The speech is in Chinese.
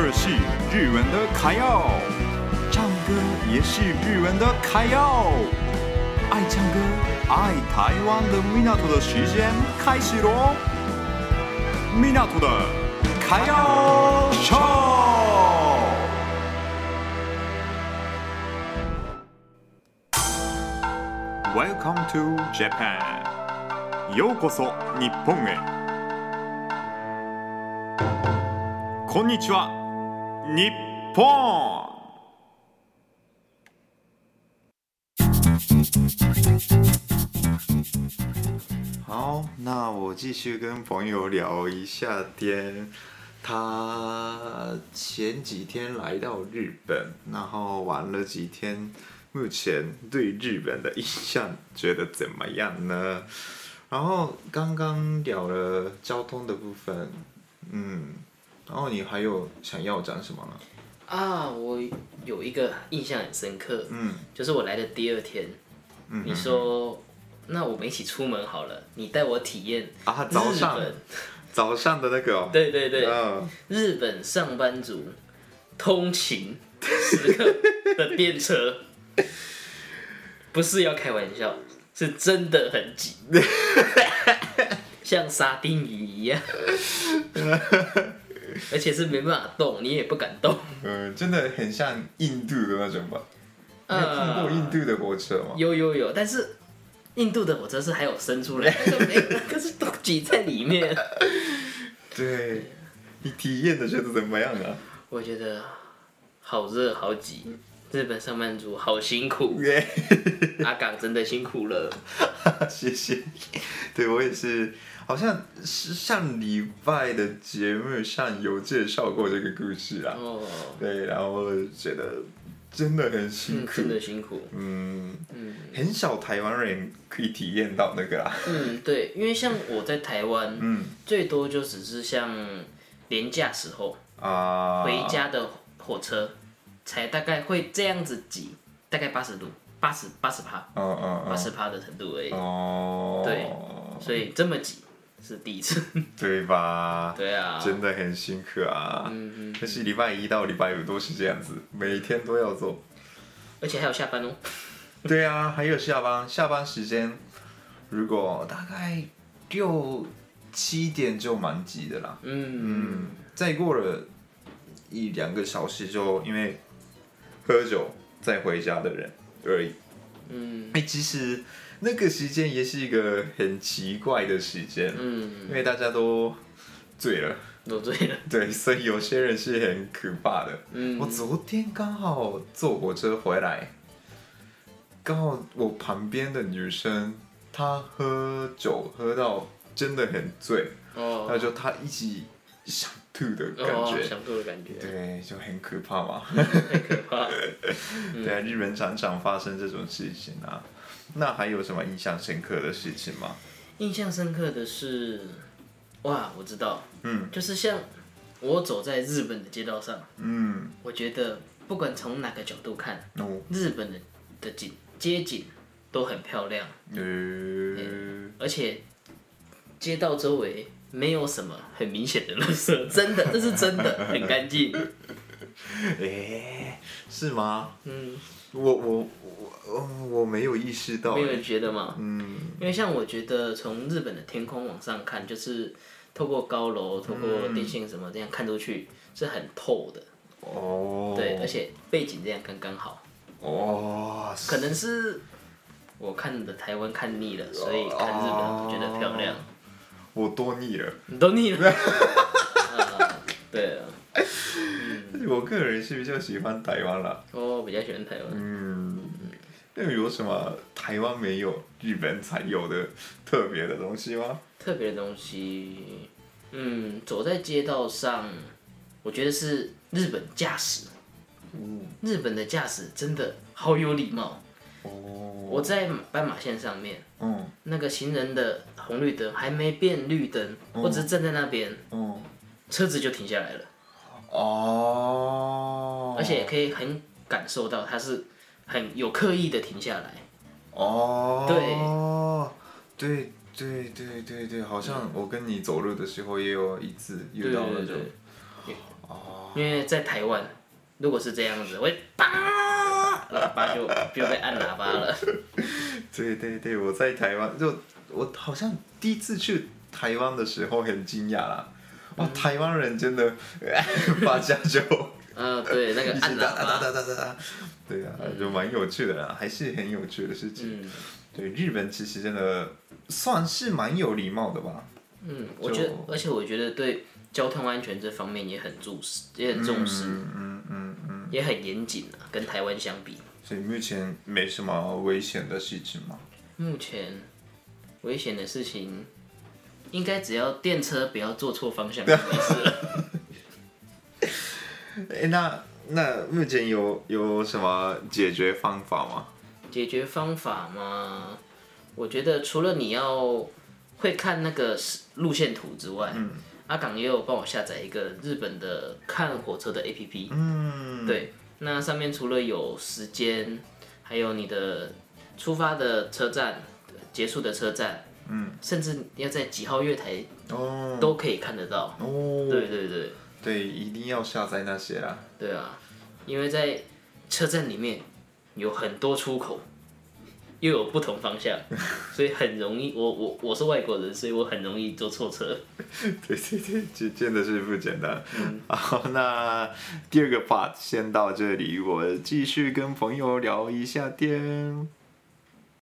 二是日文的卡耀，唱歌也是日文的卡耀。爱唱歌、爱台湾的米纳图的时间开始喽！米纳图的卡耀秀。Welcome to Japan。ようこそ日本へ。こんにちは，日本。好，那我继续跟朋友聊一下天。他前几天来到日本，然后玩了几天。目前对日本的印象觉得怎么样呢？然后刚刚聊了交通的部分，嗯，然后你还有想要讲什么呢？啊，我有一个印象很深刻，嗯，就是我来的第二天，嗯，你说，那我们一起出门好了，你带我体验啊，早上早上的那个哦，对对对，嗯，日本上班族通勤时刻的电车。不是要开玩笑，是真的很挤，像沙丁鱼一样，而且是没办法动，你也不敢动。嗯，真的很像印度的那种吧？你有听过印度的火车吗？有有有，但是印度的火车是还有伸出来，可是都挤在里面。对，你体验的觉得怎么样啊？我觉得好热好挤。日本上班族好辛苦，阿港真的辛苦了，谢谢。对，我也是，好像是上礼拜的节目上有介绍过这个故事啊。哦。对，然后我觉得真的很辛苦，真的辛苦。嗯嗯，很少台湾人可以体验到那个啊。嗯，对，因为像我在台湾，嗯，最多就只是像年假时候啊，回家的火车。才大概会这样子挤，大概八十度，八十八十趴，八十趴的程度而已。哦，对，所以这么挤是第一次，对吧？对啊，真的很辛苦啊。嗯嗯。可是礼拜一到礼拜五都是这样子，每天都要做，而且还有下班哦。对啊，还有下班，下班时间如果大概六七点就蛮挤的啦。嗯嗯，再过了一两个小时就因为。喝酒再回家的人而已。嗯，哎，其实那个时间也是一个很奇怪的时间。嗯，因为大家都醉了，都醉了。对，所以有些人是很可怕的。嗯，我昨天刚好坐火车回来，刚好我旁边的女生她喝酒喝到真的很醉，哦，那就她一起想。吐的感觉，想吐的感觉，对，就很可怕嘛。很可怕。对啊，日本常常发生这种事情啊。那还有什么印象深刻的事情吗？印象深刻的是，哇，我知道，嗯，就是像我走在日本的街道上，嗯，我觉得不管从哪个角度看，哦，日本的的景街景都很漂亮，嗯，而且街道周围。没有什么很明显的垃圾，真的，这是真的，很干净。哎，是吗？嗯，我我我我没有意识到。没有人觉得吗？嗯，因为像我觉得从日本的天空往上看，就是透过高楼、透过电线什么这样看出去是很透的。哦。对，而且背景这样刚刚好。哦。可能是我看的台湾看腻了，所以看日本觉得漂亮。我多腻了，你都腻了。对啊，我个人是比较喜欢台湾啦。我，比较喜欢台湾。嗯，那有什么台湾没有、日本才有的特别的东西吗？特别的东西，嗯，走在街道上，我觉得是日本驾驶。嗯，日本的驾驶真的好有礼貌。哦。我在斑马线上面，嗯，那个行人的。红绿灯还没变绿灯，我只是站在那边，嗯，车子就停下来了。哦，而且可以很感受到它是很有刻意的停下来。哦，对，对对对对对，好像我跟你走路的时候也有一次遇到那种。哦。因为在台湾，如果是这样子，我叭，喇叭就就被按喇叭了。对对对，我在台湾就我好像第一次去台湾的时候很惊讶啦。哇，台湾人真的 发家就。嗯，对，那个按喇叭。对啊，就蛮有趣的啦，还是很有趣的事情。嗯、对，日本其实真的算是蛮有礼貌的吧。嗯，我觉得，而且我觉得对交通安全这方面也很重视，也很重视。嗯也很严谨啊，跟台湾相比。所以目前没什么危险的事情吗？目前危险的事情，应该只要电车不要坐错方向就没事了。哎、欸，那。那目前有有什么解决方法吗？解决方法吗？我觉得除了你要会看那个路线图之外，嗯、阿港也有帮我下载一个日本的看火车的 APP。嗯。对，那上面除了有时间，还有你的出发的车站、结束的车站，嗯，甚至要在几号月台哦，都可以看得到。哦。对对对。对，一定要下载那些啊。对啊，因为在车站里面有很多出口，又有不同方向，所以很容易。我我我是外国人，所以我很容易坐错车。对 对对，这真的是不简单。嗯。好，那第二个 part 先到这里，我继续跟朋友聊一下天。